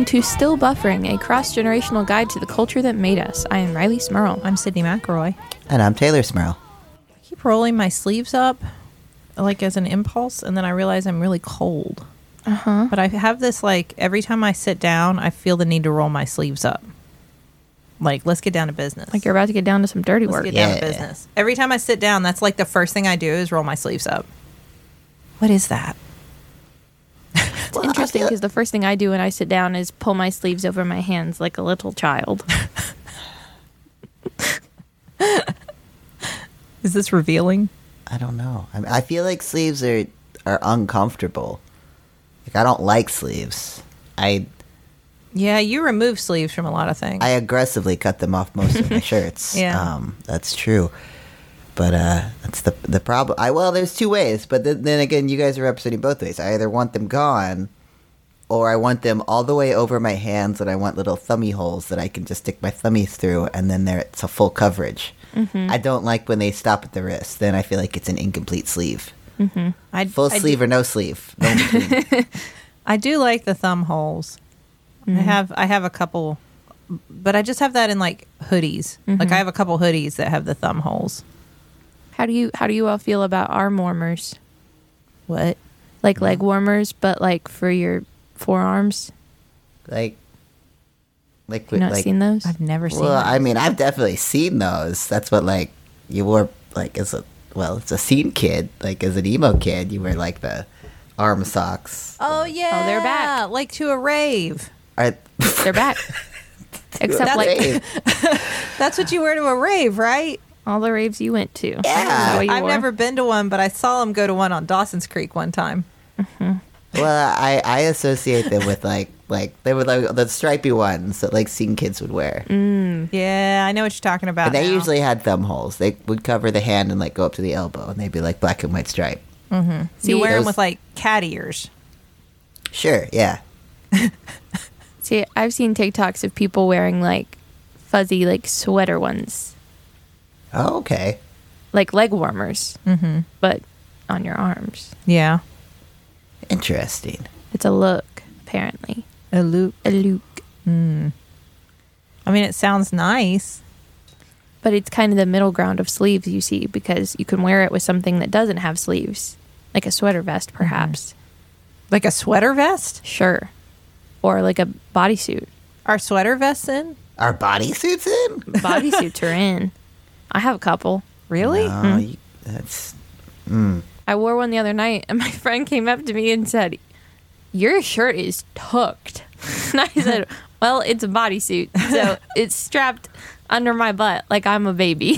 Hello welcome to Still Buffering, a cross generational guide to the culture that made us. I am Rileigh Smirl. I'm Sydnee McElroy. And I'm Teylor Smirl. I keep rolling my sleeves up like as an impulse, and then I realize I'm really cold. Uh huh. But I have this like every time I sit down, I feel the need to roll my sleeves up. Like, let's get down to business. Like you're about to get down to some dirty let's work. get down to Yeah. business. Every time I sit down, that's like the first thing I do is roll my sleeves up. What is that? It's interesting because the first thing I do when I sit down is pull my sleeves over my hands like a little child. Is this revealing? I don't know. I, I feel like sleeves are are uncomfortable. Like I don't like sleeves. I Yeah, you remove sleeves from a lot of things. I aggressively cut them off most of my shirts. Yeah. um, that's true. But uh, that's the the problem. I well, there's two ways. But then, then again, you guys are representing both ways. I either want them gone, or I want them all the way over my hands, and I want little thummy holes that I can just stick my thummies through, and then there it's a full coverage. Mm-hmm. I don't like when they stop at the wrist. Then I feel like it's an incomplete sleeve. Mm-hmm. I, Full I sleeve do, or no sleeve. No. I do like the thumb holes. I mm-hmm. have I have a couple, but I just have that in like hoodies. Like I have a couple hoodies that have the thumb holes. How do you how do you all feel about arm warmers? What? Like leg mm. warmers, but like for your forearms? like, like, You not like seen those? I've never seen. Well, that. I mean, I've definitely seen those. That's what like you wore like as a well, it's a scene kid. Like as an emo kid, you wear like the arm socks. oh yeah, oh they're back. like to a rave. Are, They're back. Except like That's what you wear to a rave, right? all the raves you went to. Yeah. That's what you I've wore. never been to one, but I saw him go to one on Dawson's Creek one time. Mm-hmm. Well, I I associate them with like like they were like the stripy ones that like scene kids would wear. Yeah, I know what you're talking about. And they now. usually had thumb holes. They would cover the hand and like go up to the elbow, and they'd be like black and white stripe. you See, wear them with like cat ears. Sure, yeah. See, I've seen TikToks of people wearing like fuzzy like sweater ones, Oh, okay. like leg warmers, mm-hmm. but on your arms. Yeah, Interesting. It's a look, apparently. a look. A look. Hmm. I mean, it sounds nice. But it's kind of the middle ground of sleeves, you see, because you can wear it with something that doesn't have sleeves, like a sweater vest, mm-hmm. perhaps. Like a sweater vest? Sure. Or like a bodysuit. Are sweater vests in? Are bodysuits in? Bodysuits are in. I have a couple. Really? No, mm-hmm. you, that's hmm. I wore one the other night, and my friend came up to me and said, Your shirt is tucked. And I said, Well, it's a bodysuit, so it's strapped under my butt like I'm a baby.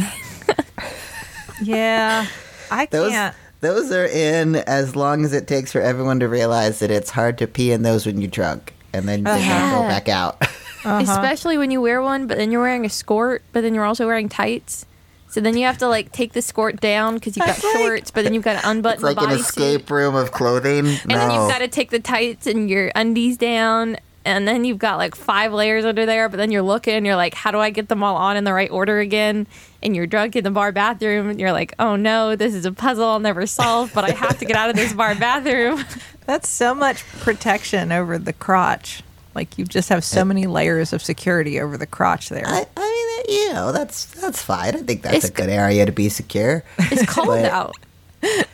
Yeah. I Those can't. those are in as long as it takes for everyone to realize that it's hard to pee in those when you're drunk, and then they don't go uh-huh. back out. Uh-huh. Especially when you wear one, but then you're wearing a skirt, but then you're also wearing tights. So then you have to like take the skirt down because you've got That's like- shorts, but then you've got to unbutton it's like the an bodysuit. escape room of clothing. And no, then you've got to take the tights and your undies down. And then you've got like five layers under there. But then you're looking, you're like, how do I get them all on in the right order again? And you're drunk in the bar bathroom. And you're like, oh no, this is a puzzle I'll never solve. But I have to get out of this bar bathroom. That's so much protection over the crotch. Like you just have so many layers of security over the crotch there. I, I mean, you know, that's that's fine. I think that's It's a good area to be secure. It's cold But- out.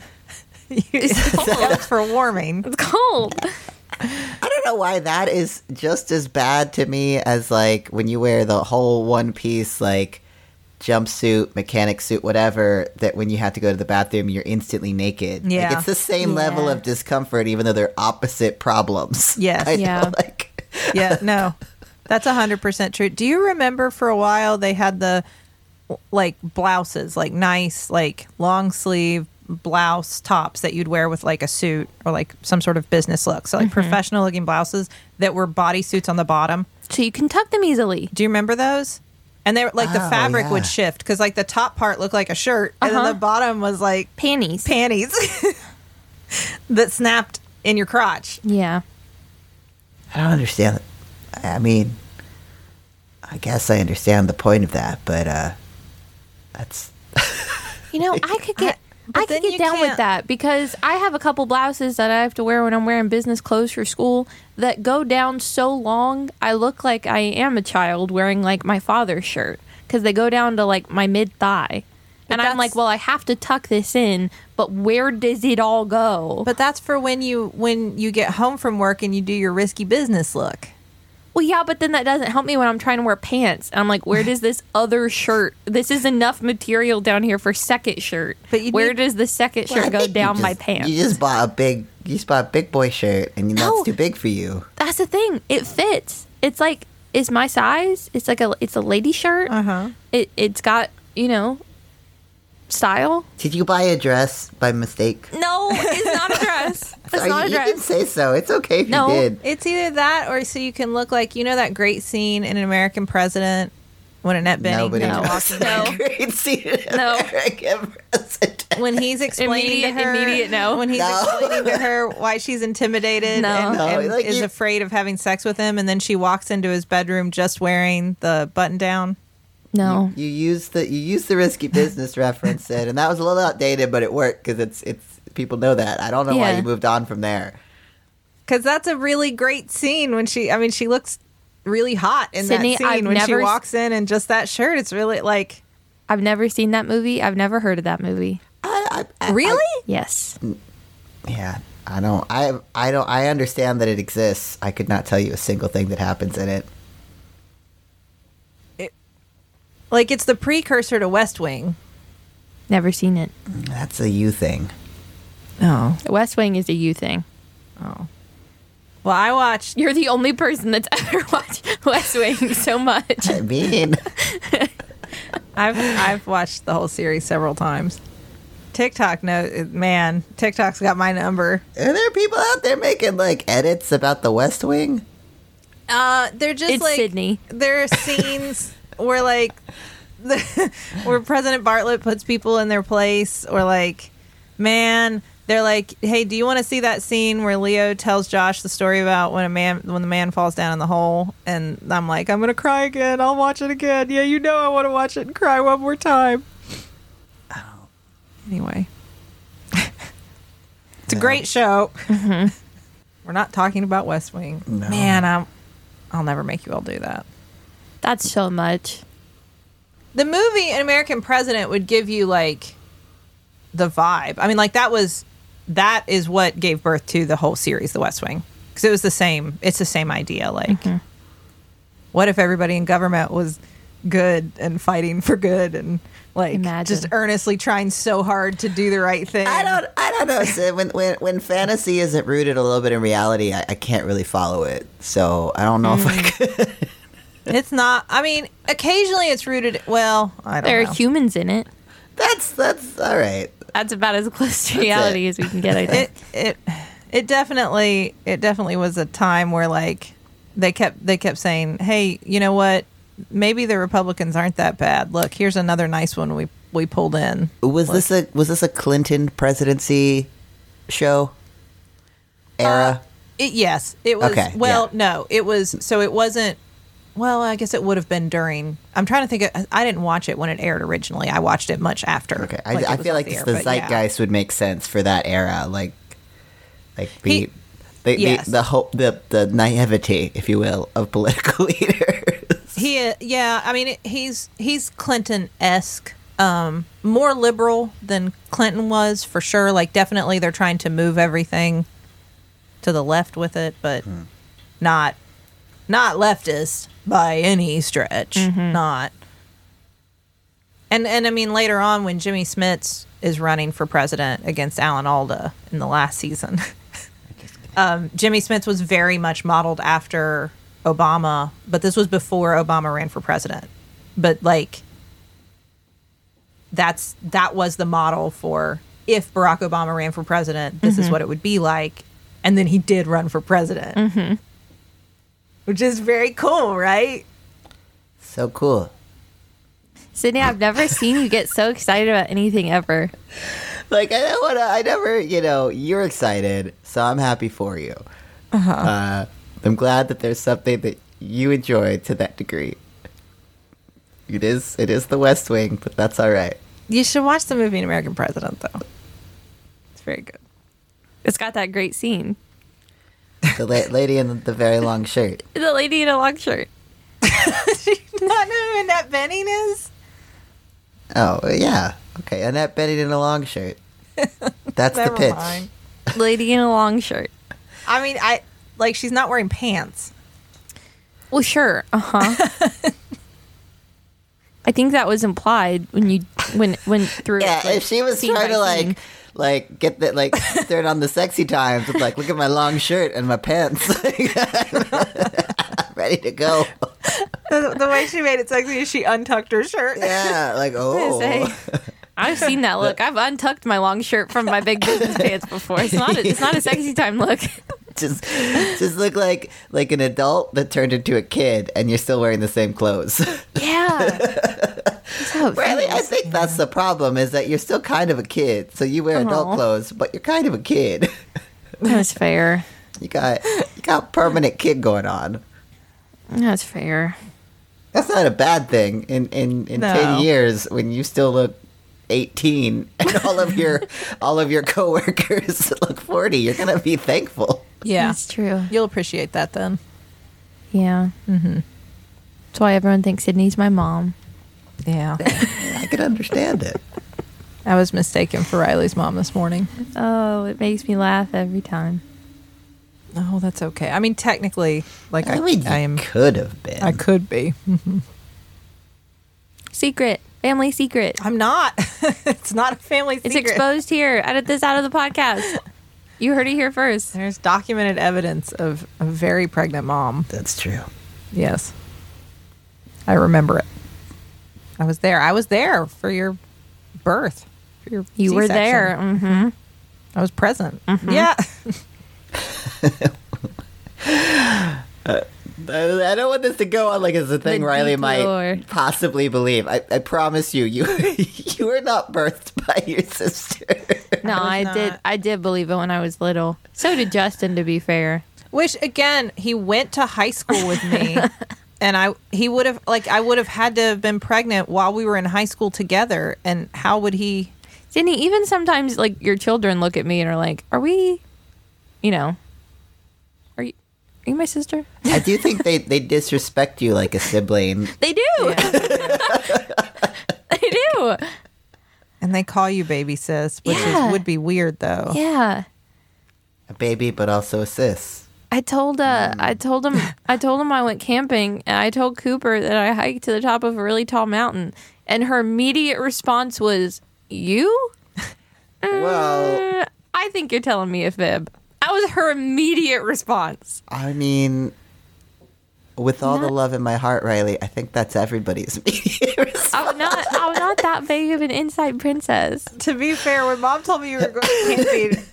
It's cold. That's for warming. It's cold. I don't know why that is just as bad to me as like when you wear the whole one piece like jumpsuit, mechanic suit, whatever, that when you have to go to the bathroom you're instantly naked. Like, Yeah. it's the same level of discomfort even though they're opposite problems. Yes. I know, Yeah. like Yeah, no. That's 100% true. Do you remember for a while they had the like blouses, like nice, like long sleeve blouse tops that you'd wear with like a suit or like some sort of business look. So like professional looking blouses that were bodysuits on the bottom. So you can tuck them easily. Do you remember those? And they were like the Oh, fabric yeah. would shift because like the top part looked like a shirt and Uh-huh. then the bottom was like Panties. panties that snapped in your crotch. yeah. I don't understand. I mean, I guess I understand the point of that, but uh, that's You know, I could get I then can get down with can't- that because I have a couple blouses that I have to wear when I'm wearing business clothes for school that go down so long I look like I am a child wearing like my father's shirt because they go down to like my mid thigh. And I'm like, well, I have to tuck this in, but where does it all go? But that's for when you when you get home from work and you do your risky business look. Well, yeah, but then that doesn't help me when I'm trying to wear pants. And I'm like, where does this other shirt? This is enough material down here for second shirt. But you where need- does the second Well, shirt go down my pants? You just bought a big, you just bought a big boy shirt, and that's No. too big for you. That's the thing. It fits. It's like it's my size. It's like a it's a lady shirt. Uh huh. It it's got you know style. Did you buy a dress by mistake? No, it's not a dress. It's Sorry, not a you, you can dress. say so. It's okay if No. you did. It's either that or so you can look like you know that great scene in an American President when Annette Bening Nobody No. walks in No. Great scene. No. American president. when he's explaining Immediate- to her immediate no. when he's No. explaining to her why she's intimidated No. and, No, and like is you- afraid of having sex with him and then she walks into his bedroom just wearing the button down No. You use the you use the risky business reference, Sid, and that was a little outdated, but it worked because it's it's people know that. I don't know why Yeah. you moved on from there. because that's a really great scene when she i mean she looks really hot in Sydnee, that scene I've when she never s- walks in and just that shirt it's really like I've never seen that movie. I've never heard of that movie. I, I, I- really Yes. Mm, yeah, I don't. I I don't. I understand that it exists. I could not tell you a single thing that happens in it. Like it's the precursor to west wing Never seen it. That's a you thing. oh West Wing is a you thing. oh well i watched You're the only person that's ever watched West Wing so much. I mean, I've I've watched the whole series several times. TikTok no man, TikTok's got my number. are there people out there making like edits about the West Wing? Uh they're just It's like Sydnee. there are scenes where like the, where President Bartlet puts people in their place or like man, they're like, "Hey, do you want to see that scene where Leo tells Josh the story about when a man when the man falls down in the hole?" And I'm like, "I'm going to cry again. I'll watch it again." Yeah, you know I want to watch it and cry one more time. Oh. Anyway. it's a great show. Mm-hmm. We're not talking about West Wing. No. Man, I'm, I'll never make you all do that. That's so much. The movie An American President would give you like the vibe. I mean, like that was that is what gave birth to the whole series, The West Wing, because it was the same. It's the same idea. Like, mm-hmm. what if everybody in government was good and fighting for good and like Imagine. just earnestly trying so hard to do the right thing? I don't. I don't know. Sid. When when when fantasy isn't rooted a little bit in reality, I, I can't really follow it. So I don't know if I mm. could. It's not. I mean, occasionally it's rooted. Well, I don't There know. are humans in it. That's that's all right. That's about as close to reality it. as we can get. I think. it it it definitely it definitely was a time where like they kept they kept saying, "Hey, you know what? Maybe the Republicans aren't that bad. Look, here's another nice one we we pulled in." Was this a was this a Clinton presidency show era? Uh, it, yes, it was. Okay, well, yeah. no, it was. So it wasn't. Well, I guess it would have been during. I'm trying to think. Of, I didn't watch it when it aired originally. I watched it much after. okay, I, it I feel like the air, the but yeah. zeitgeist would make sense for that era. Like, like the He- the, yes. the the hope the the naivety, if you will, of political leaders. He, yeah, I mean, he's he's Clinton esque, um, more liberal than Clinton was for sure. Like, definitely, they're trying to move everything to the left with it, but not not leftist by any stretch. Mm-hmm. Not. And and I mean, later on when Jimmy Smits is running for president against Alan Alda in the last season. um, Jimmy Smits was very much modeled after Obama, but this was before Obama ran for president. But like that's that was the model for if Barack Obama ran for president, this is mm-hmm. what it would be like. And then he did run for president. Mm-hmm. Which is very cool, right? so cool. Sydnee, I've never seen you get so excited about anything ever. Like I don't wanna. I never. You know, you're excited, so I'm happy for you. Uh-huh. Uh, I'm glad that there's something that you enjoy to that degree. It is. It is the West Wing, but that's all right. You should watch the movie American President though. It's very good. It's got that great scene. The la- lady in the very long shirt. The lady in a long shirt. She not know who Annette Bening is? Oh yeah. Okay, Annette Bening in a long shirt. That's the Never pitch. mind. Lady in a long shirt. I mean, I like she's not wearing pants. Well, sure. Uh huh. I think that was implied when you when when through. Yeah, like, if she was scene trying by to scene. Like like get that like turn on the sexy times with like look at my long shirt and my pants. I'm ready to go. The, the way she made it sexy is she untucked her shirt. Yeah, like oh. say. I've seen that look. I've untucked my long shirt from my big business pants before. It's not. A, it's not a sexy time look. Just just look like like an adult that turned into a kid and you're still wearing the same clothes. Yeah. That's how it really, I think that's the problem is that you're still kind of a kid. So you wear adult clothes, but you're kind of a kid. That's fair. You got you got permanent kid going on. That's fair. That's not a bad thing. In in in No. ten years, when you still look eighteen, and all of your all of your coworkers look forty, you're gonna be thankful. Yeah. That's true. You'll appreciate that then. Yeah. Mm-hmm. That's why everyone thinks Sydnee's my mom. Yeah. I can understand it. I was mistaken for Rileigh's mom this morning. Oh, it makes me laugh every time. Oh, that's okay. I mean, technically, like I, I mean, you I am. could have been. I could be. Secret. Family secret. I'm not. it's not a family secret. It's exposed here. Edit this out of the podcast. You heard it here first. There's documented evidence of a very pregnant mom. That's true. Yes. I remember it. I was there. I was there for your birth. For your You were C-section. there. Mm-hmm. I was present. Yeah. I I don't want this to go on like it's a thing The Rileigh might lore. possibly believe. I, I promise you, you you were not birthed by your sister. No, I I, did. I did believe it when I was little. So did Justin. To be fair, Which again, he went to high school with me. And I, he would have like I would have had to have been pregnant while we were in high school together. And how would he? didn't he Even sometimes, like your children look at me and are like, "Are we, you know, are you, are you my sister?" I do think they, they disrespect you like a sibling. They do. they do. And they call you baby sis, which Yeah. is, would be weird though. Yeah. A baby, but also a sis. I told uh I told him I told him I went camping and I told Cooper that I hiked to the top of a really tall mountain and her immediate response was, "You?" Well, Uh, I think you're telling me a fib. That was her immediate response. I mean, with all the love in my heart, Rileigh, I think that's everybody's immediate response. I'm not I'm not that big of an inside princess. To be fair, when mom told me you were going camping,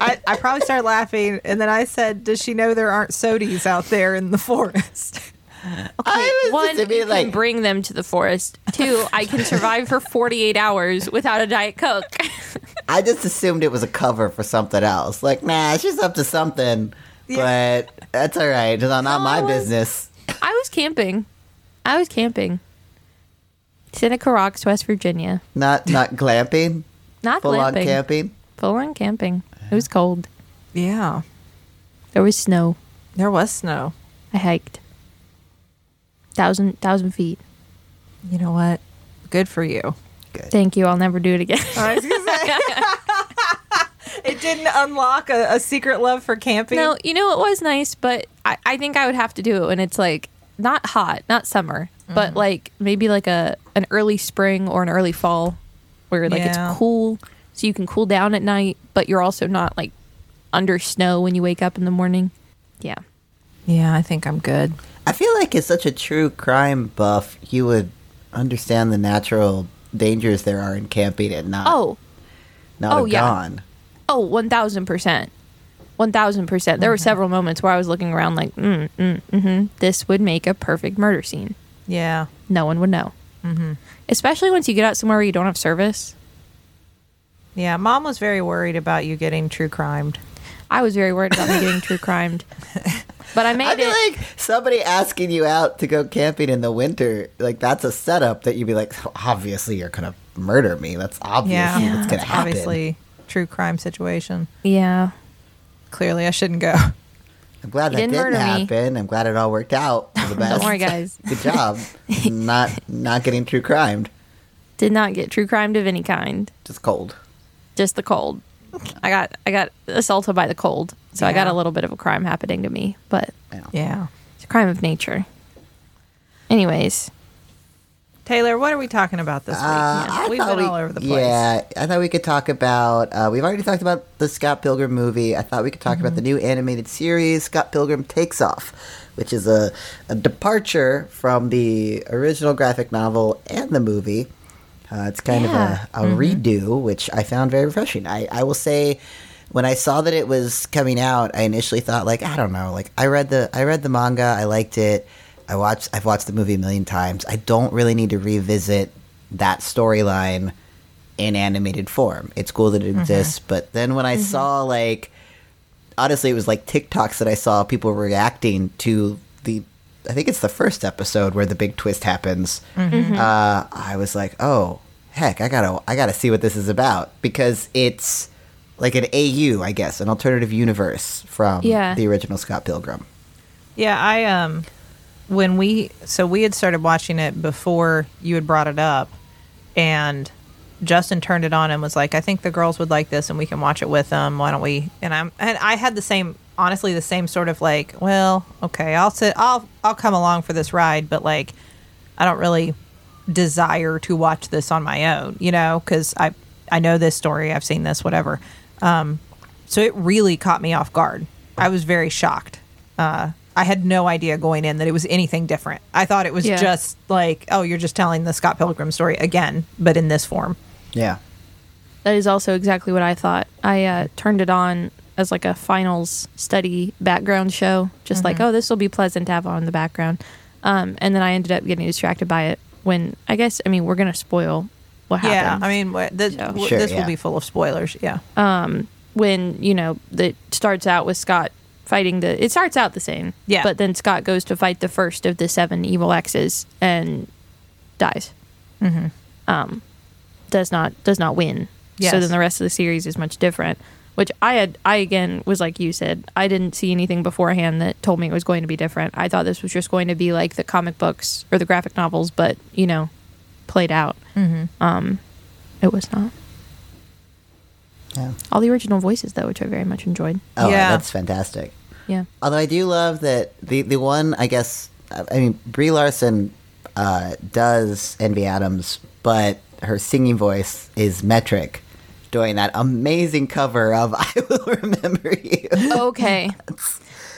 I, I probably started laughing, and then I said, "Does she know there aren't sodies out there in the forest?" Uh, I was One, you mean, can bring them to the forest. Two, I can survive for 48 hours without a diet coke. I just assumed it was a cover for something else. Like, nah, she's up to something, but that's all right. It's not No, my I was- business. I was camping. I was camping. Seneca Rocks, West Virginia. Not not glamping, Not full on camping. Full on camping. It was cold. Yeah, There was snow. there was snow. I hiked. Thousand thousand feet. You know what? Good for you. Thank you. I'll never do it again. I was gonna say. it didn't unlock a, a secret love for camping. no, you know it was nice, but I, I think I would have to do it when it's like not hot, not summer, but Mm-hmm. like maybe like a an early spring or an early fall where like Yeah. it's cool so you can cool down at night, but you're also not like under snow when you wake up in the morning. Yeah. Yeah, I think I'm good. I feel like as such a true crime buff, you would understand the natural dangers there are in camping and not Oh, not oh, yeah. gone. Oh, one thousand percent, one thousand percent. There were several moments where I was looking around like, mm, mm, mm-hmm, this would make a perfect murder scene. Yeah. No one would know, mm-hmm. especially once you get out somewhere where you don't have service. Yeah, mom was very worried about you getting true crimed. I was very worried about me getting true crimed, but I made I feel it. like somebody asking you out to go camping in the winter, like that's a setup that you'd be like, obviously you're gonna murder me. That's obviously Yeah, what's gonna that's happen. obviously true crime situation. Yeah. Clearly, I shouldn't go. I'm glad You that didn't didn't murder me. happen. I'm glad it all worked out for the best. Don't worry, guys. Good job. not not getting true crimed. Did not get true crimed of any kind. Just cold. Just the cold. I got I got assaulted by the cold, so I got a little bit of a crime happening to me, but Yeah. Yeah. it's a crime of nature. Anyways, Teylor, what are we talking about this week? Uh, I We've been we- all over the place. Yeah, I thought we could talk about. Uh, we've already talked about the Scott Pilgrim movie. I thought we could talk about the Mm-hmm. new animated series, Scott Pilgrim Takes Off, which is a, a departure from the original graphic novel and the movie. Uh, it's kind Yeah. of a, a redo, which I found very refreshing. I, I will say, when I saw that it was coming out, I initially thought like I don't know, like I read the I read the manga, I liked it. I watched I've watched the movie a million times. I don't really need to revisit that storyline in animated form. It's cool that it exists, but then when I saw like honestly it was like TikToks that I saw people reacting to the I think it's the first episode where the big twist happens. Uh, I was like, "Oh, heck, I got to I got to see what this is about because it's like an AU, I guess, an alternative universe from Yeah. the original Scott Pilgrim. Yeah, I um when we so we had started watching it before you had brought it up and Justin turned it on and was like, "I think the girls would like this and we can watch it with them. Why don't we?" And I'm and I had the same honestly the same sort of like, "Well, okay, I'll sit I'll I'll come along for this ride, but like I don't really desire to watch this on my own, you know, cuz I I know this story, I've seen this whatever. Um so it really caught me off guard. I was very shocked. Uh, I had no idea going in that it was anything different. I thought it was Yeah. just like, oh, you're just telling the Scott Pilgrim story again, but in this form. Yeah. that is also exactly what I thought. I uh, turned it on as like a finals study background show, just like, oh, this will be pleasant to have on in the background. Um, and then I ended up getting distracted by it when I guess I mean we're gonna spoil what happens. Yeah. I mean, wh- th- So- w- Sure, this yeah. will be full of spoilers. Yeah, when you know it starts out with Scott fighting the. It starts out the same, Yeah. But then Scott goes to fight the first of the seven evil exes and dies. Mm-hmm. Um, does not does not win. Yes. So then the rest of the series is much different. Which I had, I again was like you said, I didn't see anything beforehand that told me it was going to be different. I thought this was just going to be like the comic books or the graphic novels, but you know, played out. Mm-hmm. Um, it was not. Yeah. All the original voices though, which I very much enjoyed. Oh, Yeah. that's fantastic. Yeah. Although I do love that the the one I guess I mean Brie Larson uh, does Envy Adams, but her singing voice is metric, doing that amazing cover of "I Will Remember You." okay.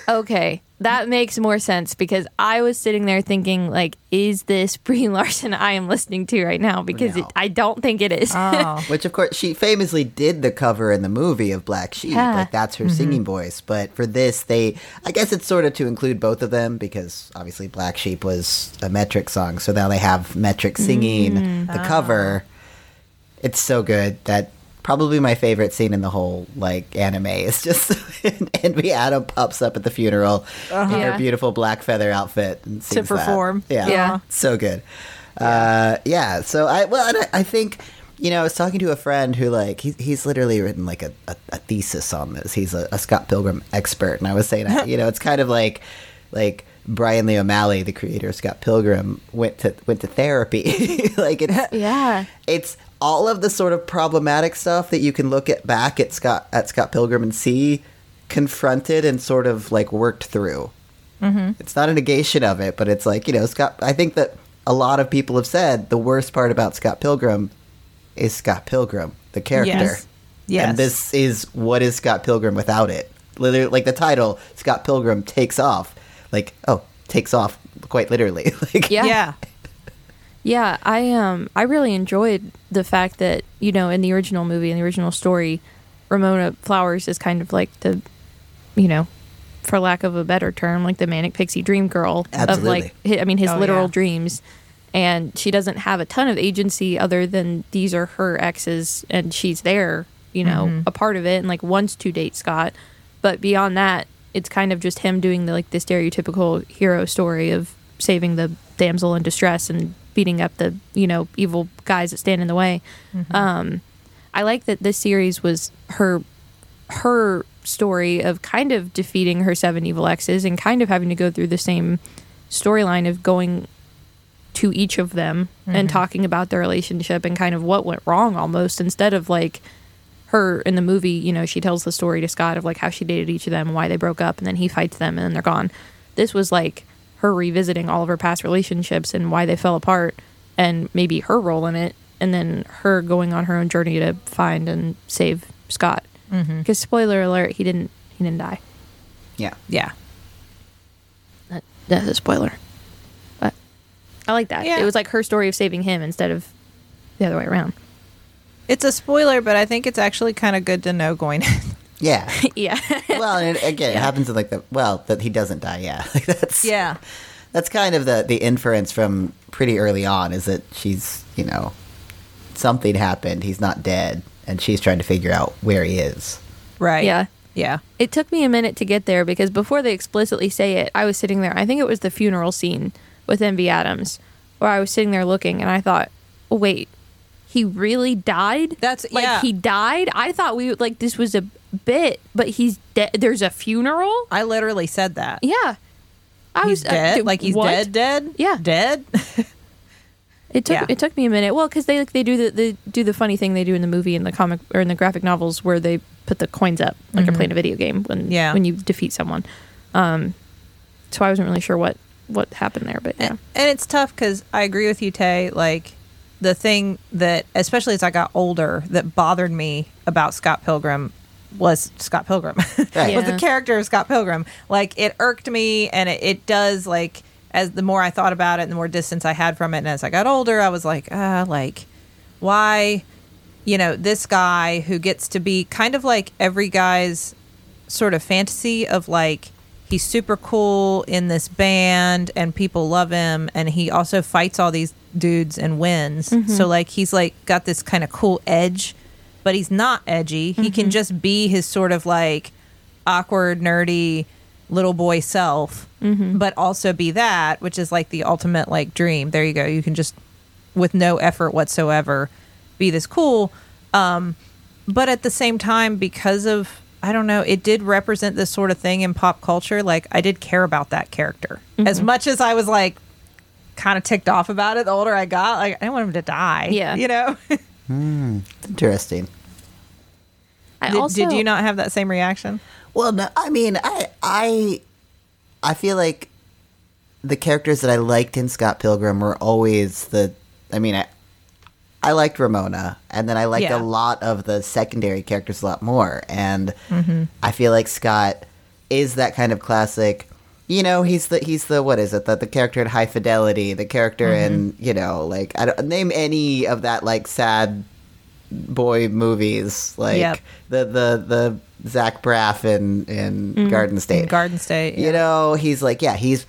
Okay. That makes more sense because I was sitting there thinking, like, is this Brie Larson I am listening to right now? Because No. it, I don't think it is. oh, Which of course she famously did the cover in the movie of Black Sheep, Yeah. like that's her mm-hmm. singing voice. But for this, they I guess it's sort of to include both of them because obviously Black Sheep was a metric song, so now they have metric singing mm. the ah. cover. It's so good that probably my favorite scene in the whole like anime is just Envy Adam pops up at the funeral in Yeah. her beautiful black feather outfit and that. perform. Yeah, Yeah. so good. Uh, yeah. So I well, and I, I think you know I was talking to a friend who like he's he's literally written like a, a, a thesis on this. He's a, a Scott Pilgrim expert, and I was saying you know it's kind of like like Brian Lee O'Malley, the creator of Scott Pilgrim, went to went to therapy. like it's yeah. it's all of the sort of problematic stuff that you can look at back at Scott at Scott Pilgrim and see confronted and sort of like worked through. Mm-hmm. It's not a negation of it, but it's like you know Scott. I think that a lot of people have said the worst part about Scott Pilgrim is Scott Pilgrim, the character. Yes. Yes. And this is what is Scott Pilgrim without it. Literally, like the title, Scott Pilgrim takes off. Like, oh, takes off quite literally. like, Yeah. yeah, Yeah, I um I really enjoyed the fact that you know in the original movie in the original story, Ramona Flowers is kind of like the, you know, for lack of a better term, like the manic pixie dream girl of like I mean his Oh, literal yeah. dreams, and she doesn't have a ton of agency other than these are her exes and she's there, you know, a part of it. And like wants to date Scott, but beyond that, it's kind of just him doing the like the stereotypical hero story of saving the damsel in distress and beating up the you know evil guys that stand in the way. Um, I like that this series was her her story of kind of defeating her seven evil exes and kind of having to go through the same storyline of going to each of them and talking about their relationship and kind of what went wrong almost instead of like her in the movie, you know, she tells the story to Scott of like how she dated each of them and why they broke up and then he fights them and then they're gone. This was like her revisiting all of her past relationships and why they fell apart and maybe her role in it and then her going on her own journey to find and save Scott. Mm-hmm. Because spoiler alert, he didn't he didn't die. Yeah. Yeah. That, that's a spoiler. But I like that. Yeah. It was like her story of saving him instead of the other way around. It's a spoiler, but I think it's actually kind of good to know going in. Yeah. yeah. Well, and it, again, it happens in like the well that he doesn't die. Yeah, like that's yeah. That's kind of the the inference from pretty early on is that she's you know something happened. He's not dead, and she's trying to figure out where he is. Right. Yeah. Yeah. It took me a minute to get there because before they explicitly say it, I was sitting there. I think it was the funeral scene with Envy Adams, where I was sitting there looking, and I thought, oh, "Wait, he really died? That's- like yeah. he died. I thought we like this was a bit, but he's dead. There's a funeral. I literally said that. Yeah, I He's was uh, dead. like he's what? dead. Dead. Yeah. Dead. It took Yeah. it took me a minute. Well, because they like they do the they do the funny thing they do in the movie and the comic or in the graphic novels where they put the coins up like you're playing a video game when Mm-hmm. Yeah. when you defeat someone. Um, so I wasn't really sure what what happened there, but yeah, And, and it's tough because I agree with you, Tay. Like the thing that, especially as I got older, that bothered me about Scott Pilgrim was Scott Pilgrim. Right. was the character of Scott Pilgrim. Like it irked me, and it, it does like as the more I thought about it, and the more distance I had from it, and as I got older, I was like, ah, like why, you know, this guy who gets to be kind of like every guy's sort of fantasy of like he's super cool in this band and people love him and he also fights all these dudes and wins so like he's like got this kind of cool edge but he's not edgy. He can mm-hmm. just be his sort of like awkward nerdy little boy self mm-hmm. but also be that which is like the ultimate like dream. There you go. You can just with no effort whatsoever be this cool. Um but at the same time because of i don't know it did represent this sort of thing in pop culture. Like i did care about that character. Mm-hmm. As much as i was like kind of ticked off about it the older i got like i didn't want him to die Yeah. you know? Hmm. Interesting. I did, also did you not have that same reaction Well, no, I mean, I I I feel like the characters that I liked in Scott Pilgrim were always the. I mean, I I liked Ramona, and then I liked Yeah. a lot of the secondary characters a lot more, and Mm-hmm. I feel like Scott is that kind of classic. You know, he's the he's the what is it? The the character in High Fidelity, the character in Mm-hmm. you know, like I don't name any of that like sad boy movies like Yep. the the the Zach Braff in in Garden State. Mm-hmm. in garden state You know, he's like, yeah, he's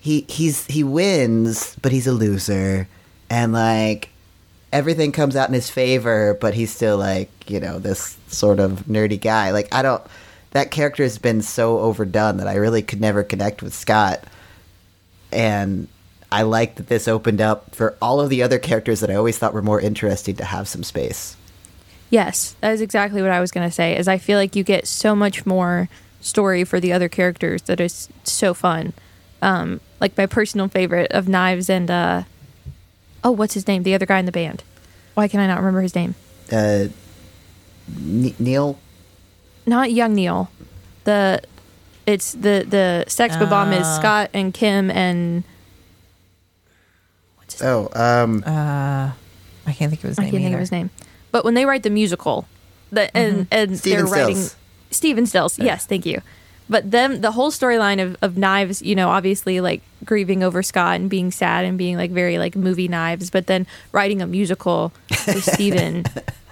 he he's he wins, but he's a loser, and like everything comes out in his favor, but he's still like you know this sort of nerdy guy. Like I don't. That character has been so overdone that I really could never connect with Scott, and I like that this opened up for all of the other characters that I always thought were more interesting to have some space. Yes, that is exactly what I was going to say. Is I feel like you get so much more story for the other characters that is so fun. Um, like my personal favorite of Knives and uh, oh, what's his name? The other guy in the band. Why can I not remember his name? Uh, N- Neil Not Young Neil. The it's the the sex bomb is Ah. Scott and Kim and what's his Oh, um, uh i can't think of his name. I can't think of his name. But when they write the musical, the and mm-hmm. and Stephen they're writing Stills. Stephen Stills. Yes, thank you. But them the whole storyline of, of Knives, you know, obviously like grieving over Scott and being sad and being like very like movie Knives, but then writing a musical with Stephen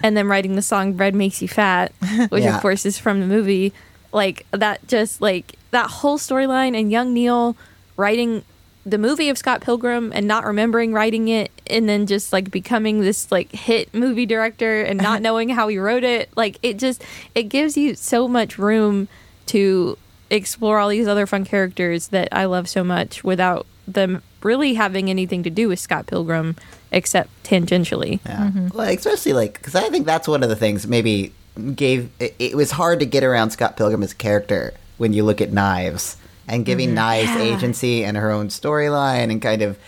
and then writing the song "Bread Makes You Fat," which Yeah. of course is from the movie. Like that, just like that whole storyline and young Neil writing the movie of Scott Pilgrim and not remembering writing it and then just like becoming this like hit movie director and not knowing how he wrote it like it just it gives you so much room to explore all these other fun characters that I love so much without them really having anything to do with Scott Pilgrim except tangentially. Yeah. Mm-hmm. Well, especially like because I think that's one of the things maybe gave it, it was hard to get around Scott Pilgrim as a character when you look at Knives and giving mm-hmm. Knives Yeah. agency and her own storyline and kind of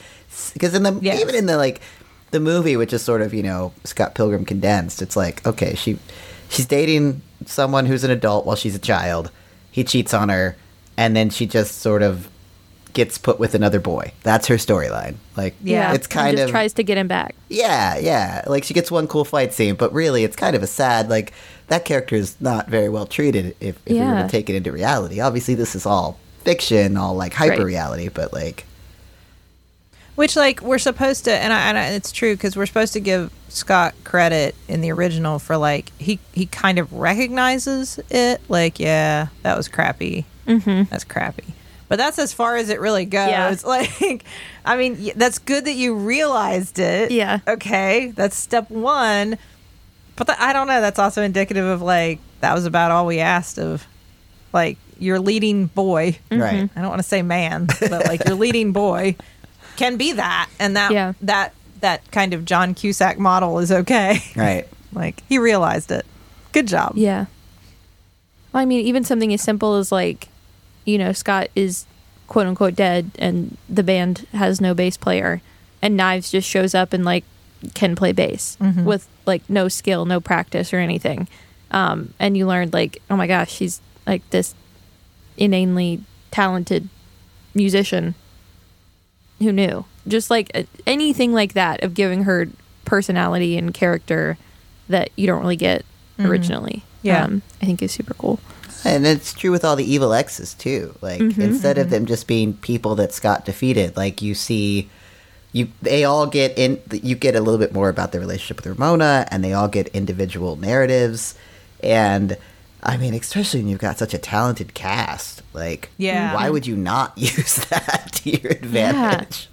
because in the Yes. even in the like the movie which is sort of you know Scott Pilgrim condensed it's like okay she she's dating someone who's an adult while she's a child he cheats on her and then she just sort of gets put with another boy that's her storyline like Yeah. it's kind just of tries to get him back. yeah, yeah. Like she gets one cool fight scene, but really it's kind of a sad like that character is not very well treated if, if we were to take it into reality. Obviously this is all fiction, all like hyper Right. reality, but like Which, like, we're supposed to, and, I, and I, it's true because we're supposed to give Scott credit in the original for like he he kind of recognizes it. Like, yeah, that was crappy. Mm-hmm. That's crappy. But that's as far as it really goes. Yeah. Like, I mean, that's good that you realized it. Yeah. Okay, that's step one. But th- I don't know. That's also indicative of like that was about all we asked of, like your leading boy. right. I don't want to say man, but like your leading boy can be that, and that Yeah. that that kind of John Cusack model is okay. Right. like he realized it. Good job. Yeah. Well, I mean, even something as simple as like, you know, Scott is quote unquote dead and the band has no bass player and Knives just shows up and like can play bass with like no skill, no practice or anything. Um, and you learned like, oh my gosh, she's like this inanely talented musician. Who knew? Just like uh, anything like that of giving her personality and character that you don't really get originally. Yeah. um, I think is super cool. And it's true with all the evil exes too. Like Mm-hmm, instead of them just being people that Scott defeated, like you see you they all get in you get a little bit more about their relationship with Ramona and they all get individual narratives and I mean, especially when you've got such a talented cast, like, Yeah. why would you not use that to your advantage?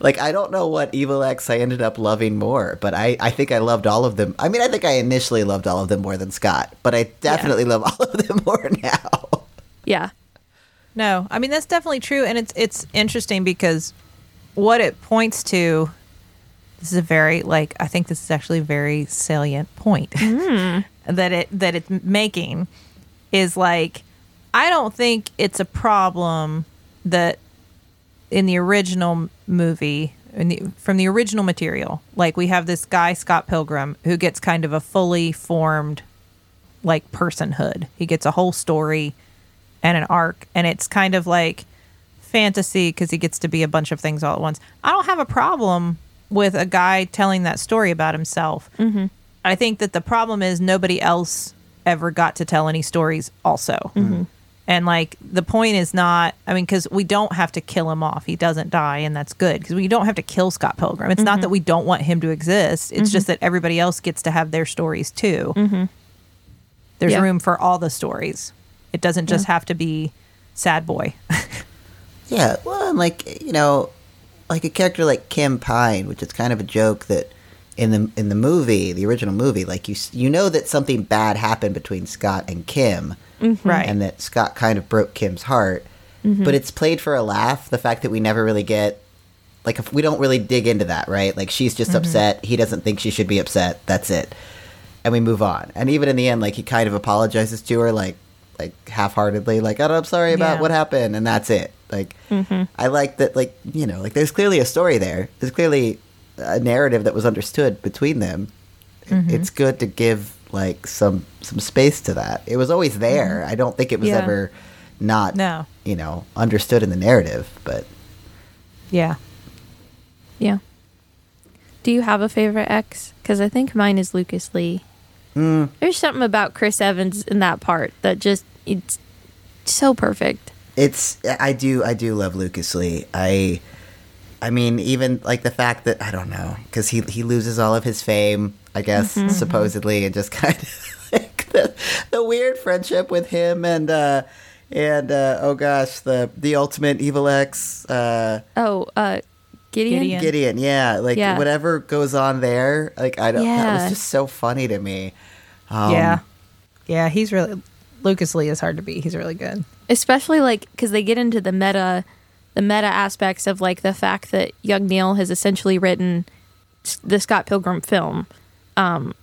Like, I don't know what Evil Ex I ended up loving more, but I, I think I loved all of them. I mean, I think I initially loved all of them more than Scott, but I definitely love all of them more now. Yeah, No, I mean that's definitely true, and it's it's interesting because what it points to. This is a very like I think this is actually a very salient point mm. that it that it's making is like I don't think it's a problem that in the original movie in the, from the original material like we have this guy Scott Pilgrim who gets kind of a fully formed like personhood. He gets a whole story and an arc, and it's kind of like fantasy because he gets to be a bunch of things all at once. I don't have a problem with a guy telling that story about himself. Mm-hmm. I think that the problem is nobody else ever got to tell any stories, also. Mm-hmm. And like the point is not, I mean, because we don't have to kill him off. He doesn't die, and that's good because we don't have to kill Scott Pilgrim. It's not mm-hmm. that we don't want him to exist. It's mm-hmm. just that everybody else gets to have their stories too. There's Yeah. room for all the stories. It doesn't just have to be sad boy. Yeah, well, and like you know, like a character like Kim Pine, which is kind of a joke that in the in the movie, the original movie, like you you know that something bad happened between Scott and Kim, mm-hmm. Right. and that Scott kind of broke Kim's heart, mm-hmm. but it's played for a laugh. The fact that we never really get like if we don't really dig into that, right? Like she's just mm-hmm. upset. He doesn't think she should be upset. That's it, and we move on. And even in the end, like he kind of apologizes to her, like like half-heartedly, like oh, I'm sorry about Yeah. what happened, and that's it. Like mm-hmm. I like that. Like you know, like there's clearly a story there. There's clearly a narrative that was understood between them. Mm-hmm. It's good to give like some some space to that. It was always there. Mm-hmm. I don't think it was Yeah. ever not No. you know understood in the narrative, but. yeah. yeah. Do you have a favorite ex? Because I think mine is Lucas Lee. Mm. There's something about Chris Evans in that part that just it's so perfect. It's I do I do love Lucas Lee. I I mean even like the fact that I don't know because he he loses all of his fame I guess supposedly and just kind of like the the weird friendship with him and uh and uh oh gosh the the ultimate evil ex uh Oh, uh, Gideon. Gideon. Gideon yeah like Yeah. whatever goes on there like I don't that Yeah. was just so funny to me. Um, yeah. Yeah, he's really Lucas Lee is hard to beat. He's really good. especially like because they get into the meta the meta aspects of like the fact that Young Neil has essentially written the Scott Pilgrim film, um,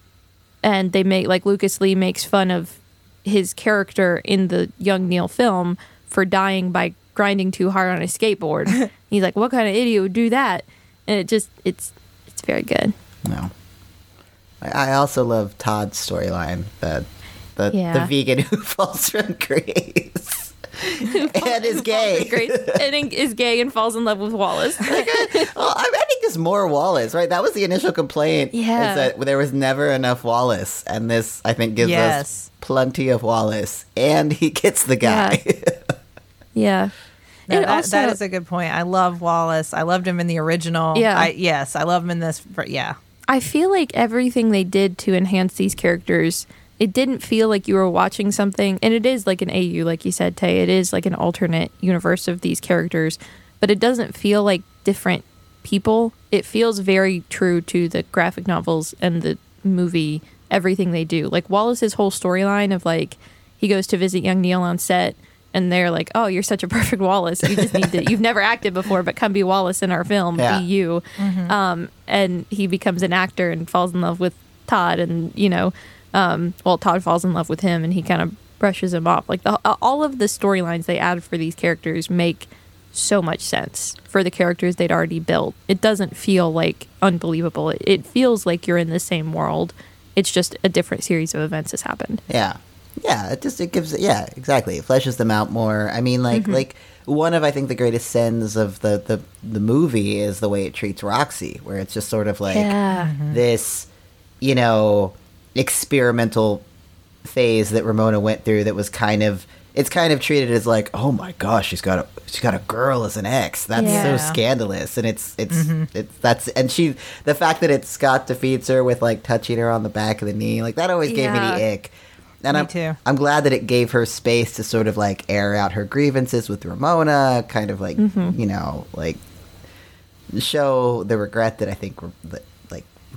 and they make like Lucas Lee makes fun of his character in the Young Neil film for dying by grinding too hard on a skateboard. He's like, "What kind of idiot would do that?" And it just it's it's very good. No. I I also love Todd's storyline, the the, Yeah. the vegan who falls from grace and is gay. Grace and is gay and falls in love with Wallace. Uh, well, I, I think there's more Wallace, right? That was the initial complaint. Yeah. Is that there was never enough Wallace, and this I think gives us plenty of Wallace, and he gets the guy. yeah. No, that, also, that is a good point. I love Wallace. I loved him in the original. Yeah. I, yes, I love him in this. Yeah. I feel like everything they did to enhance these characters, it didn't feel like you were watching something, and it is like an AU, like you said, Tay. It is like an alternate universe of these characters, but it doesn't feel like different people. It feels very true to the graphic novels and the movie, everything they do. Like Wallace's whole storyline of like, he goes to visit young Neil on set. And they're like, "Oh, you're such a perfect Wallace. You just need to. You've never acted before, but come be Wallace in our film. Yeah. Be you." um, and he becomes an actor and falls in love with Todd, and you know, um, well, Todd falls in love with him, and he kind of brushes him off. Like the, uh, all of the storylines they add for these characters make so much sense for the characters they'd already built. It doesn't feel like unbelievable. It, it feels like you're in the same world. It's just a different series of events has happened. Yeah, yeah. It just it gives yeah exactly. It fleshes them out more. I mean, like mm-hmm. like one of I think the greatest sins of the the the movie is the way it treats Roxy, where it's just sort of like Yeah. Mm-hmm. this, you know, experimental phase that Ramona went through that was kind of it's kind of treated as like oh my gosh she's got a she's got a girl as an ex. That's Yeah. so scandalous. And it's it's mm-hmm. it's that's and she the fact that it's Scott defeats her with like touching her on the back of the knee like that always gave me the ick. And Me I'm, too. I'm glad that it gave her space to sort of like air out her grievances with Ramona, kind of like mm-hmm. you know, like show the regret that I think that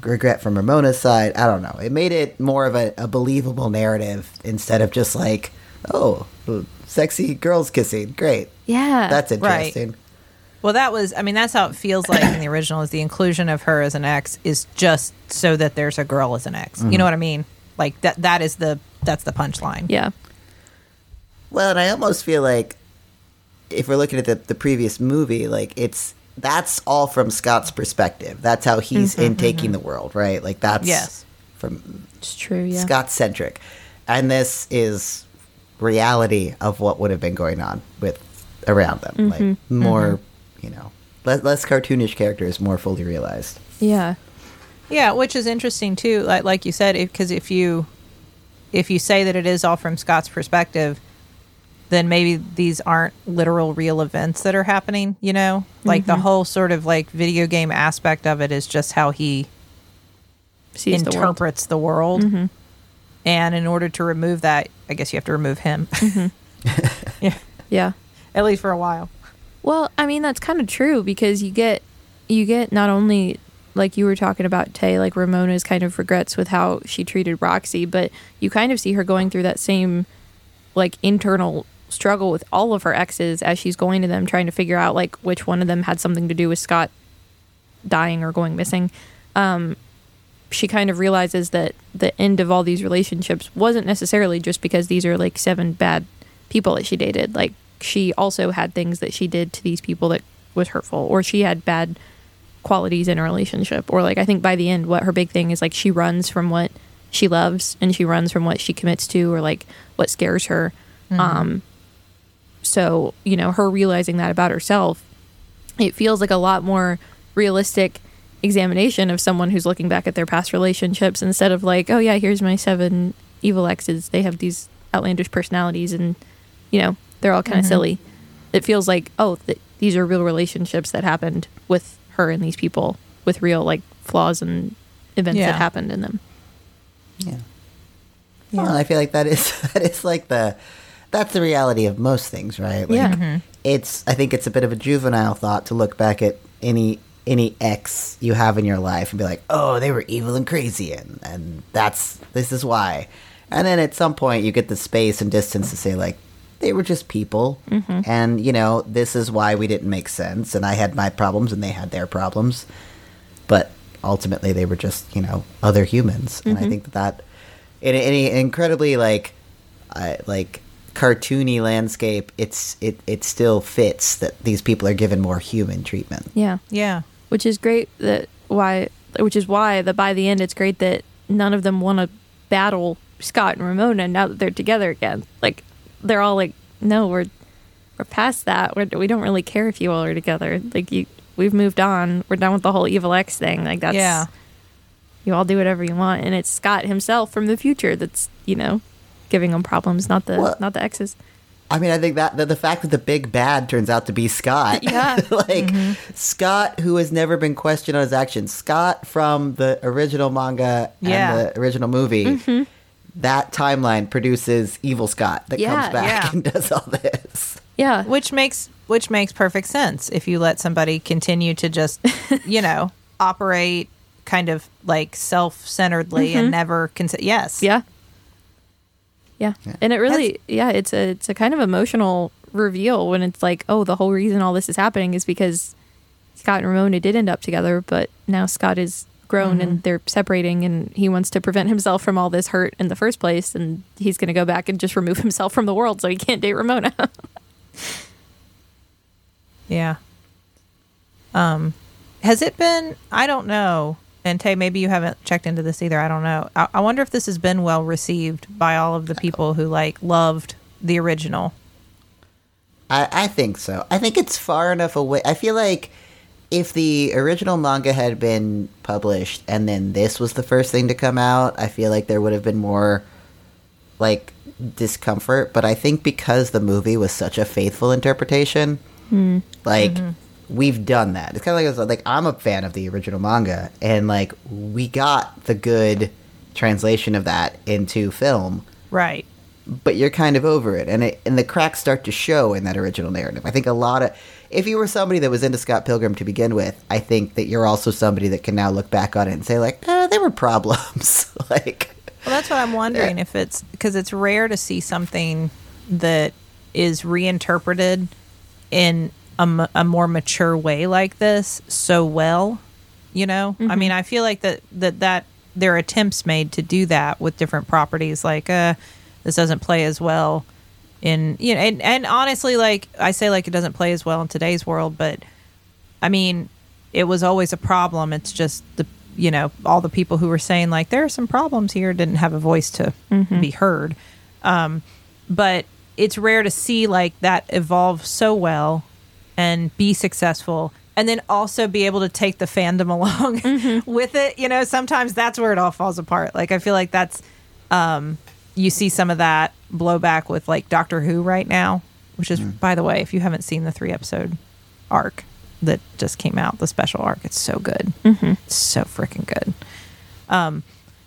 regret from Ramona's side. I don't know. It made it more of a, a believable narrative instead of just like, oh, sexy girls kissing. Great, Yeah. that's Right. interesting. Well, that was, I mean, that's how it feels like in the original is the inclusion of her as an ex is just so that there's a girl as an ex. You know mm-hmm. what I mean? Like that, that is the, that's the punchline. yeah. Well, and I almost feel like if we're looking at the, the previous movie, like it's that's all from Scott's perspective. That's how he's intaking mm-hmm, mm-hmm. the world, right? Like that's Yes. from It's true. Yeah. Scott centric. And this is reality of what would have been going on with around them. Like mm-hmm, more, you know, less, less cartoonish characters, more fully realized. Yeah. Yeah, which is interesting too. Like like you said, because if you if you say that it is all from Scott's perspective, then maybe these aren't literal real events that are happening. You know, like the mm-hmm. whole sort of like video game aspect of it is just how he Sees the world. interprets the world. Mm-hmm. And in order to remove that, I guess you have to remove him. Mm-hmm. yeah, Yeah. at least for a while. Well, I mean that's kind of true because you get you get not only like you were talking about Tay, like Ramona's kind of regrets with how she treated Roxy, but you kind of see her going through that same like internal struggle with all of her exes as she's going to them trying to figure out like which one of them had something to do with Scott dying or going missing. Um she kind of realizes that the end of all these relationships wasn't necessarily just because these are like seven bad people that she dated. Like she also had things that she did to these people that was hurtful, or she had bad qualities in a relationship. Or like I think by the end, what her big thing is like she runs from what she loves and she runs from what she commits to, or like what scares her. Um, so you know, her realizing that about herself, it feels like a lot more realistic examination of someone who's looking back at their past relationships instead of like, oh yeah, here's my seven evil exes. They have these outlandish personalities, and you know they're all kind of mm-hmm. silly. It feels like oh, th- these are real relationships that happened with her and these people with real like flaws and events Yeah. that happened in them. Yeah. Well, I feel like that is that is like the that's the reality of most things, right? Like Yeah. it's I think it's a bit of a juvenile thought to look back at any any ex you have in your life and be like, "Oh, they were evil and crazy and and that's this is why." And then at some point you get the space and distance to say like, they were just people, and you know this is why we didn't make sense. And I had my problems, and they had their problems, but ultimately they were just you know other humans. And I think that that in an incredibly like uh, like cartoony landscape, it's it it still fits that these people are given more human treatment. Yeah. Yeah. Which is great that why which is why that by the end it's great that none of them want to battle Scott and Ramona now that they're together again. Like they're all like, no, we're we're past that. We're, we don't really care if you all are together. Like you, we've moved on. We're done with the whole evil X thing. Like that's Yeah. You all do whatever you want, and it's Scott himself from the future that's you know giving them problems, not the Well- not the exes. I mean, I think that, that the fact that the big bad turns out to be Scott. Yeah. like mm-hmm. Scott, who has never been questioned on his actions. Scott from the original manga Yeah. and the original movie. Mm-hmm. That timeline produces evil Scott that Yeah, comes back yeah. and does all this. Yeah, Which makes which makes perfect sense if you let somebody continue to just, you know, operate kind of like self-centeredly and mm-hmm. never consider. Yes. Yeah. Yeah. And it really yeah, it's a it's a kind of emotional reveal when it's like, oh, the whole reason all this is happening is because Scott and Ramona did end up together, but now Scott is grown and they're separating and he wants to prevent himself from all this hurt in the first place and he's going to go back and just remove himself from the world so he can't date Ramona. Yeah. Um, has it been? I don't know. And Tay, maybe you haven't checked into this either. I don't know. I, I wonder if this has been well received by all of the people who like loved the original. I, I think so. I think it's far enough away. I feel like if the original manga had been published and then this was the first thing to come out, I feel like there would have been more like discomfort. But I think because the movie was such a faithful interpretation, hmm. like mm-hmm. We've done that. It's kind of like like I'm a fan of the original manga, and like we got the good translation of that into film Right. but you're kind of over it, and it, and the cracks start to show in that original narrative. I think a lot of if you were somebody that was into Scott Pilgrim to begin with, I think that you're also somebody that can now look back on it and say like, eh, there were problems. like, Well, that's what I'm wondering if it's because it's rare to see something that is reinterpreted in a, m- a more mature way like this so well. You know, I mean, I feel like that that that there are attempts made to do that with different properties. Like, uh, this doesn't play as well in you know, and, and honestly, like I say, like it doesn't play as well in today's world, but I mean, it was always a problem. It's just the you know all the people who were saying like there are some problems here didn't have a voice to be heard. Um, but it's rare to see like that evolve so well and be successful and then also be able to take the fandom along with it. You know sometimes that's where it all falls apart. Like i feel like that's um you see some of that blowback with like doctor who right now which is by the way if you haven't seen the three episode arc that just came out the special arc it's so good. It's so freaking good. Um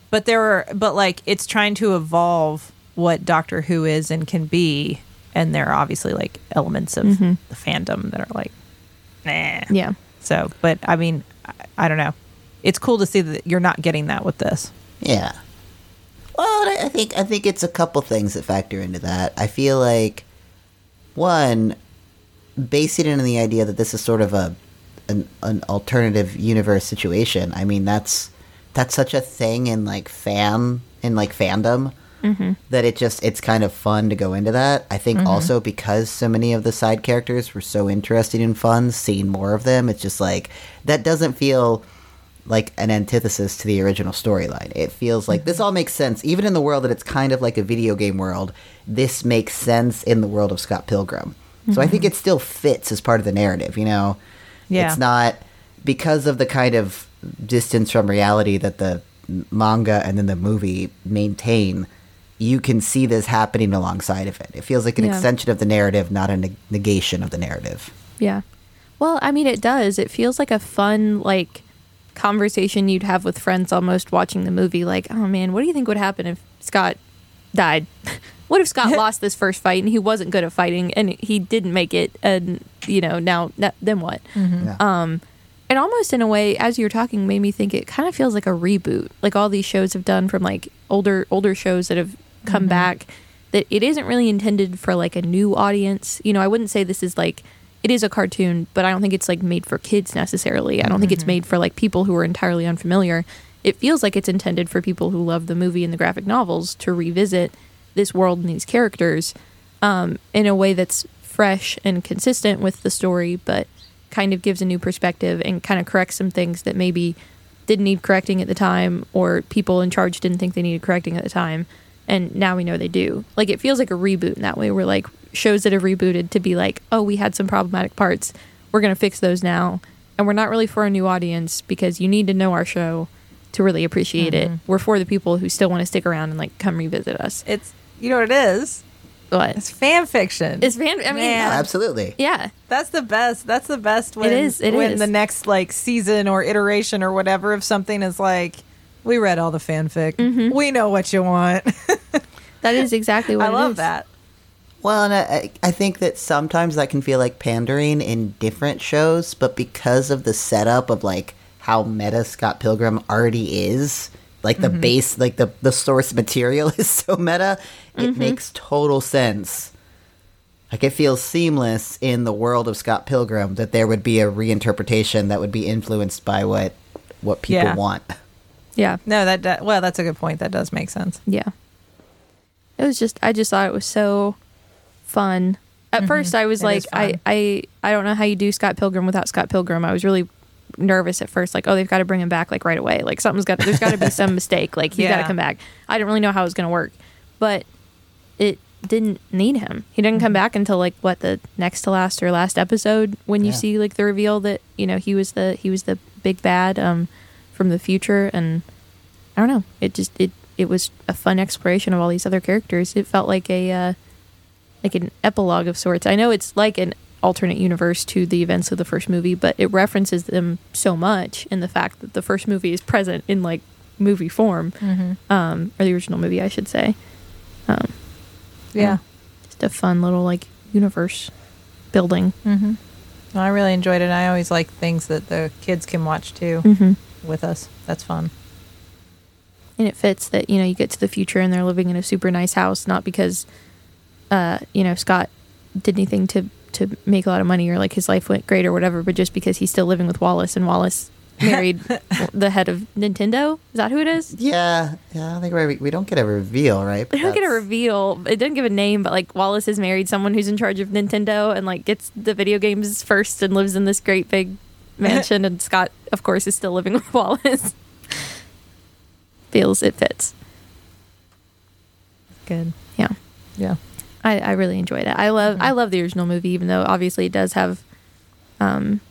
but there are but like it's trying to evolve what doctor who is and can be and there are obviously like elements of mm-hmm. the fandom that are like nah yeah. so but i mean I, I don't know it's cool to see that you're not getting that with this yeah. Well, I I think I think it's a couple things that factor into that. I feel like one, basing it on the idea that this is sort of a an, an alternative universe situation. I mean, that's that's such a thing in like fan in like fandom Mm-hmm. that it just it's kind of fun to go into that. I think mm-hmm. also because so many of the side characters were so interesting and fun, seeing more of them, it's just like that doesn't feel like an antithesis to the original storyline. It feels like this mm-hmm. all makes sense, even in the world that it's kind of like a video game world. This makes sense in the world of Scott Pilgrim. So I think it still fits as part of the narrative. You know, Yeah. it's not because of the kind of distance from reality that the manga and then the movie maintain. You can see this happening alongside of it. It feels like an Yeah. extension of the narrative, not a neg- negation of the narrative. Yeah. Well, I mean, it does. It feels like a fun, like, conversation you'd have with friends almost watching the movie. Like, oh man, what do you think would happen if Scott died? what if Scott lost this first fight and he wasn't good at fighting and he didn't make it? And, you know, now, now then what? Yeah. Um, and almost in a way, as you're talking, made me think it kind of feels like a reboot, like all these shows have done from like older older shows that have come back. that it isn't really intended for like a new audience. You know, I wouldn't say this is like it is a cartoon, but I don't think it's like made for kids necessarily. I don't think it's made for like people who are entirely unfamiliar. It feels like it's intended for people who love the movie and the graphic novels to revisit this world and these characters um, in a way that's fresh and consistent with the story, but kind of gives a new perspective and kind of corrects some things that maybe didn't need correcting at the time or people in charge didn't think they needed correcting at the time and now we know they do. Like it feels like a reboot in that way where like shows that have rebooted to be like oh we had some problematic parts we're going to fix those now and we're not really for a new audience because you need to know our show to really appreciate it. Mm-hmm. We're for the people who still want to stick around and like come revisit us. It's you know what it is. But It's fan fiction. it's fan i mean Man. Absolutely. yeah That's the best. That's the best when is, it when is. the next like season or iteration or whatever of something is like we read all the fanfic. Mm-hmm. We know what you want. that is exactly what I it love is. that. Well, and I, I think that sometimes that can feel like pandering in different shows, but because of the setup of like how meta Scott Pilgrim already is, like the base, like the the source material is so meta, it makes total sense. Like it feels seamless in the world of Scott Pilgrim that there would be a reinterpretation that would be influenced by what what people Yeah. want. yeah No, that, that well, that's a good point. That does make sense. Yeah. It was just I just thought it was so fun. At first I was Mm-hmm. It is like I. I I don't know how you do Scott Pilgrim without Scott Pilgrim. I was really nervous at first like oh they've got to bring him back like right away. Like something's got there's got to be some mistake. Like he's got to come back. I didn't really know how it was going to work. But it didn't need him. He didn't Mm-hmm. come back until like what the next to last or last episode when you Yeah. see like the reveal that you know he was the he was the big bad um from the future and I don't know. It just it it was a fun exploration of all these other characters. It felt like a uh, like an epilogue of sorts. I know it's like an alternate universe to the events of the first movie, but it references them so much in the fact that the first movie is present in like movie form, um, or the original movie, I should say. Um, Yeah. just a fun little like universe building. Mm-hmm. I really enjoyed it. I always like things that the kids can watch too Mm-hmm. with us. That's fun. and it fits that you know you get to the future and they're living in a super nice house not because uh you know scott did anything to to make a lot of money or like his life went great or whatever but just because he's still living with wallace and wallace married the head of nintendo is that who it is Yeah, yeah. I don't think we we don't get a reveal, right? they don't get a reveal it doesn't give a name but like wallace has married someone who's in charge of nintendo and like gets the video games first and lives in this great big mansion and scott of course is still living with wallace feels it fits Good. yeah Yeah. I, I really enjoyed it. I love I love the original movie, even though obviously it does have, um,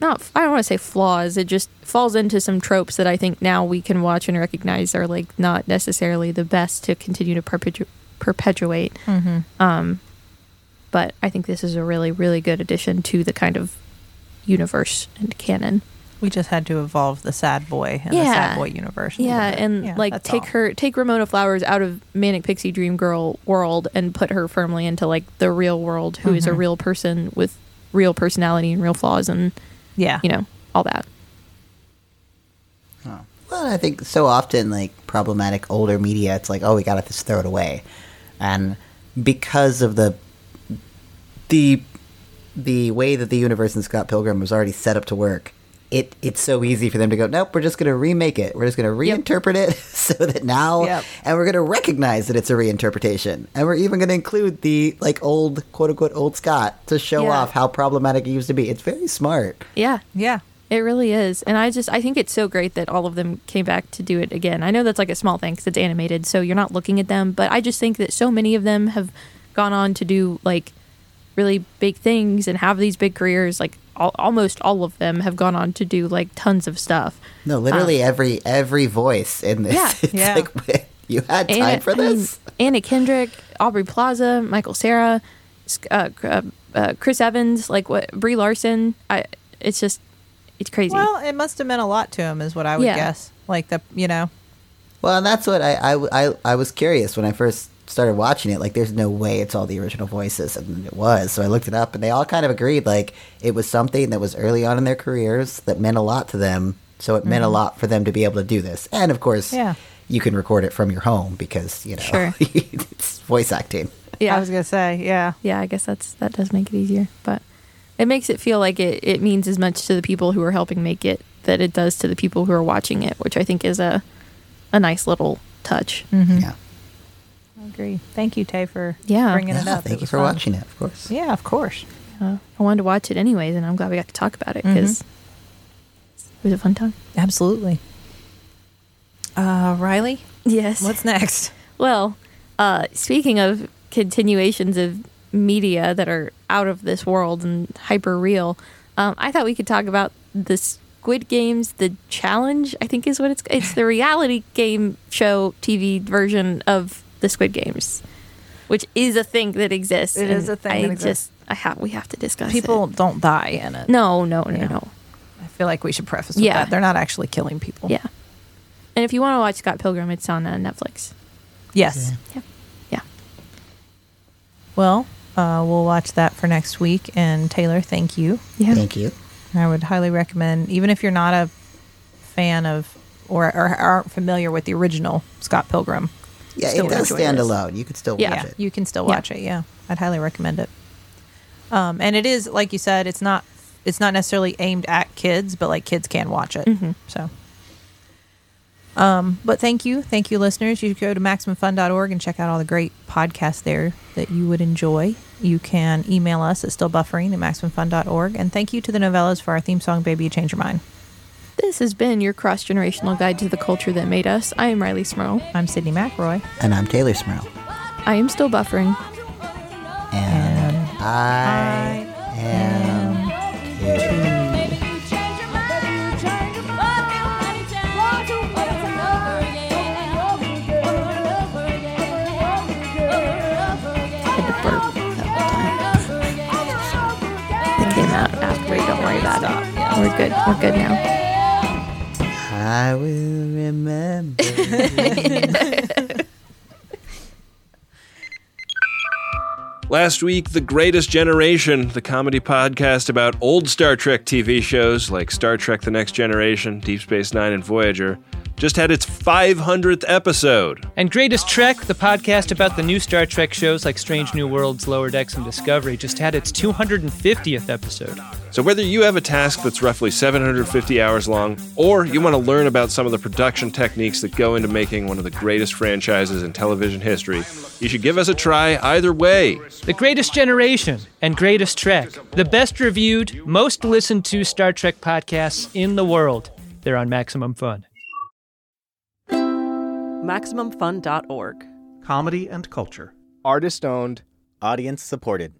not I don't want to say flaws. It just falls into some tropes that I think now we can watch and recognize are like not necessarily the best to continue to perpetu- perpetuate. Mm-hmm. Um, but I think this is a really really good addition to the kind of universe and canon. We just had to evolve the sad boy and the sad boy universe. Yeah, and Yeah, like take all. her take Ramona Flowers out of manic pixie dream girl world and put her firmly into like the real world, who is a real person with real personality and real flaws, and Yeah. you know all that. Oh. Well, I think so often, like problematic older media, it's like, oh, we gotta just throw it away, and because of the the the way that the universe in Scott Pilgrim was already set up to work, it it's so easy for them to go, nope, we're just gonna remake it, we're just gonna reinterpret it so that now, Yep. and we're gonna recognize that it's a reinterpretation, and we're even gonna include the like old quote unquote old Scott to show Yeah. off how problematic it used to be. It's very smart. Yeah, Yeah. it really is, and I just I think it's so great that all of them came back to do it again. I know that's like a small thing because it's animated, so you're not looking at them, but I just think that so many of them have gone on to do like really big things and have these big careers. Like al- almost all of them have gone on to do like tons of stuff. No, literally every every voice in this. Yeah. it's Yeah. like you had time Anna, for I mean, this. Anna Kendrick, Aubrey Plaza, Michael Cera, Sc- uh, Cr- uh, uh, Chris Evans, like what Brie Larson. I, it's just, it's crazy. Well, it must have meant a lot to him, is what I would Yeah. guess. Like the, you know, well, and that's what I, I, I, I was curious when I first started watching it. Like, there's no way it's all the original voices, and it was. So I looked it up, and they all kind of agreed. Like, it was something that was early on in their careers that meant a lot to them. So it meant a mm-hmm. lot for them to be able to do this. And of course, Yeah. you can record it from your home because you know Sure. it's voice acting. Yeah. I was gonna say, yeah. yeah, I guess that's that does make it easier, but it makes it feel like it, it means as much to the people who are helping make it that it does to the people who are watching it, which I think is a a nice little touch. Mm-hmm. Yeah. I agree. Thank you, Tay, for Yeah. bringing it up. thank It you for fun. watching it, of course. Yeah, of course. Uh, I wanted to watch it anyways, and I'm glad we got to talk about it because it was a fun time. Absolutely. Uh, Rileigh, Yes. what's next? Well, uh, speaking of continuations of media that are out of this world and hyper real, um, I thought we could talk about the Squid Games, the challenge. I think is what it's. It's the reality game show TV version of the Squid Games, which is a thing that exists. It is a thing I that exists. just, I have. We have to discuss People It. don't die in it. No, no, no, Yeah. no. I feel like we should preface with Yeah. that. They're not actually killing people. Yeah. And if you want to watch Scott Pilgrim, it's on uh, Netflix. Yes. Yeah. Yeah. Well, uh, we'll watch that for next week. And Teylor, thank you. Yeah. Thank you. I would highly recommend, even if you're not a fan of or, or aren't familiar with the original Scott Pilgrim. Yeah, still it does stand this. alone. You could still Yeah. watch yeah, it. you can still Yeah. watch it. Yeah, I'd highly recommend it. Um, and it is like you said, it's not it's not necessarily aimed at kids, but like kids can watch it. Mhm. So, um, but thank you, thank you, listeners. You should go to maximumfun.org and check out all the great podcasts there that you would enjoy. You can email us at stillbuffering at maximumfun.org. And thank you to the Nouvellas for our theme song, "Baby You Change Your Mind." This has been your cross generational guide to the culture that made us. I am Rileigh Smirl. I'm Sydnee McElroy. And I'm Teylor Smirl. I am still buffering. And, And I, am too. I had to burp that whole time. It came out after. Don't worry about it. We're good. We're good now. I will remember. Last week, The Greatest Generation, the comedy podcast about old Star Trek TV shows like Star Trek The Next Generation, Deep Space Nine, and Voyager, just had its 500th episode. And Greatest Trek, the podcast about the new Star Trek shows like Strange New Worlds, Lower Decks, and Discovery, just had its 250th episode. So, whether you have a task that's roughly 750 hours long, or you want to learn about some of the production techniques that go into making one of the greatest franchises in television history, you should give us a try either way. The Greatest Generation and Greatest Trek, the best reviewed, most listened to Star Trek podcasts in the world. They're on Maximum Fun. MaximumFun.org. Comedy and culture. Artist owned. Audience supported.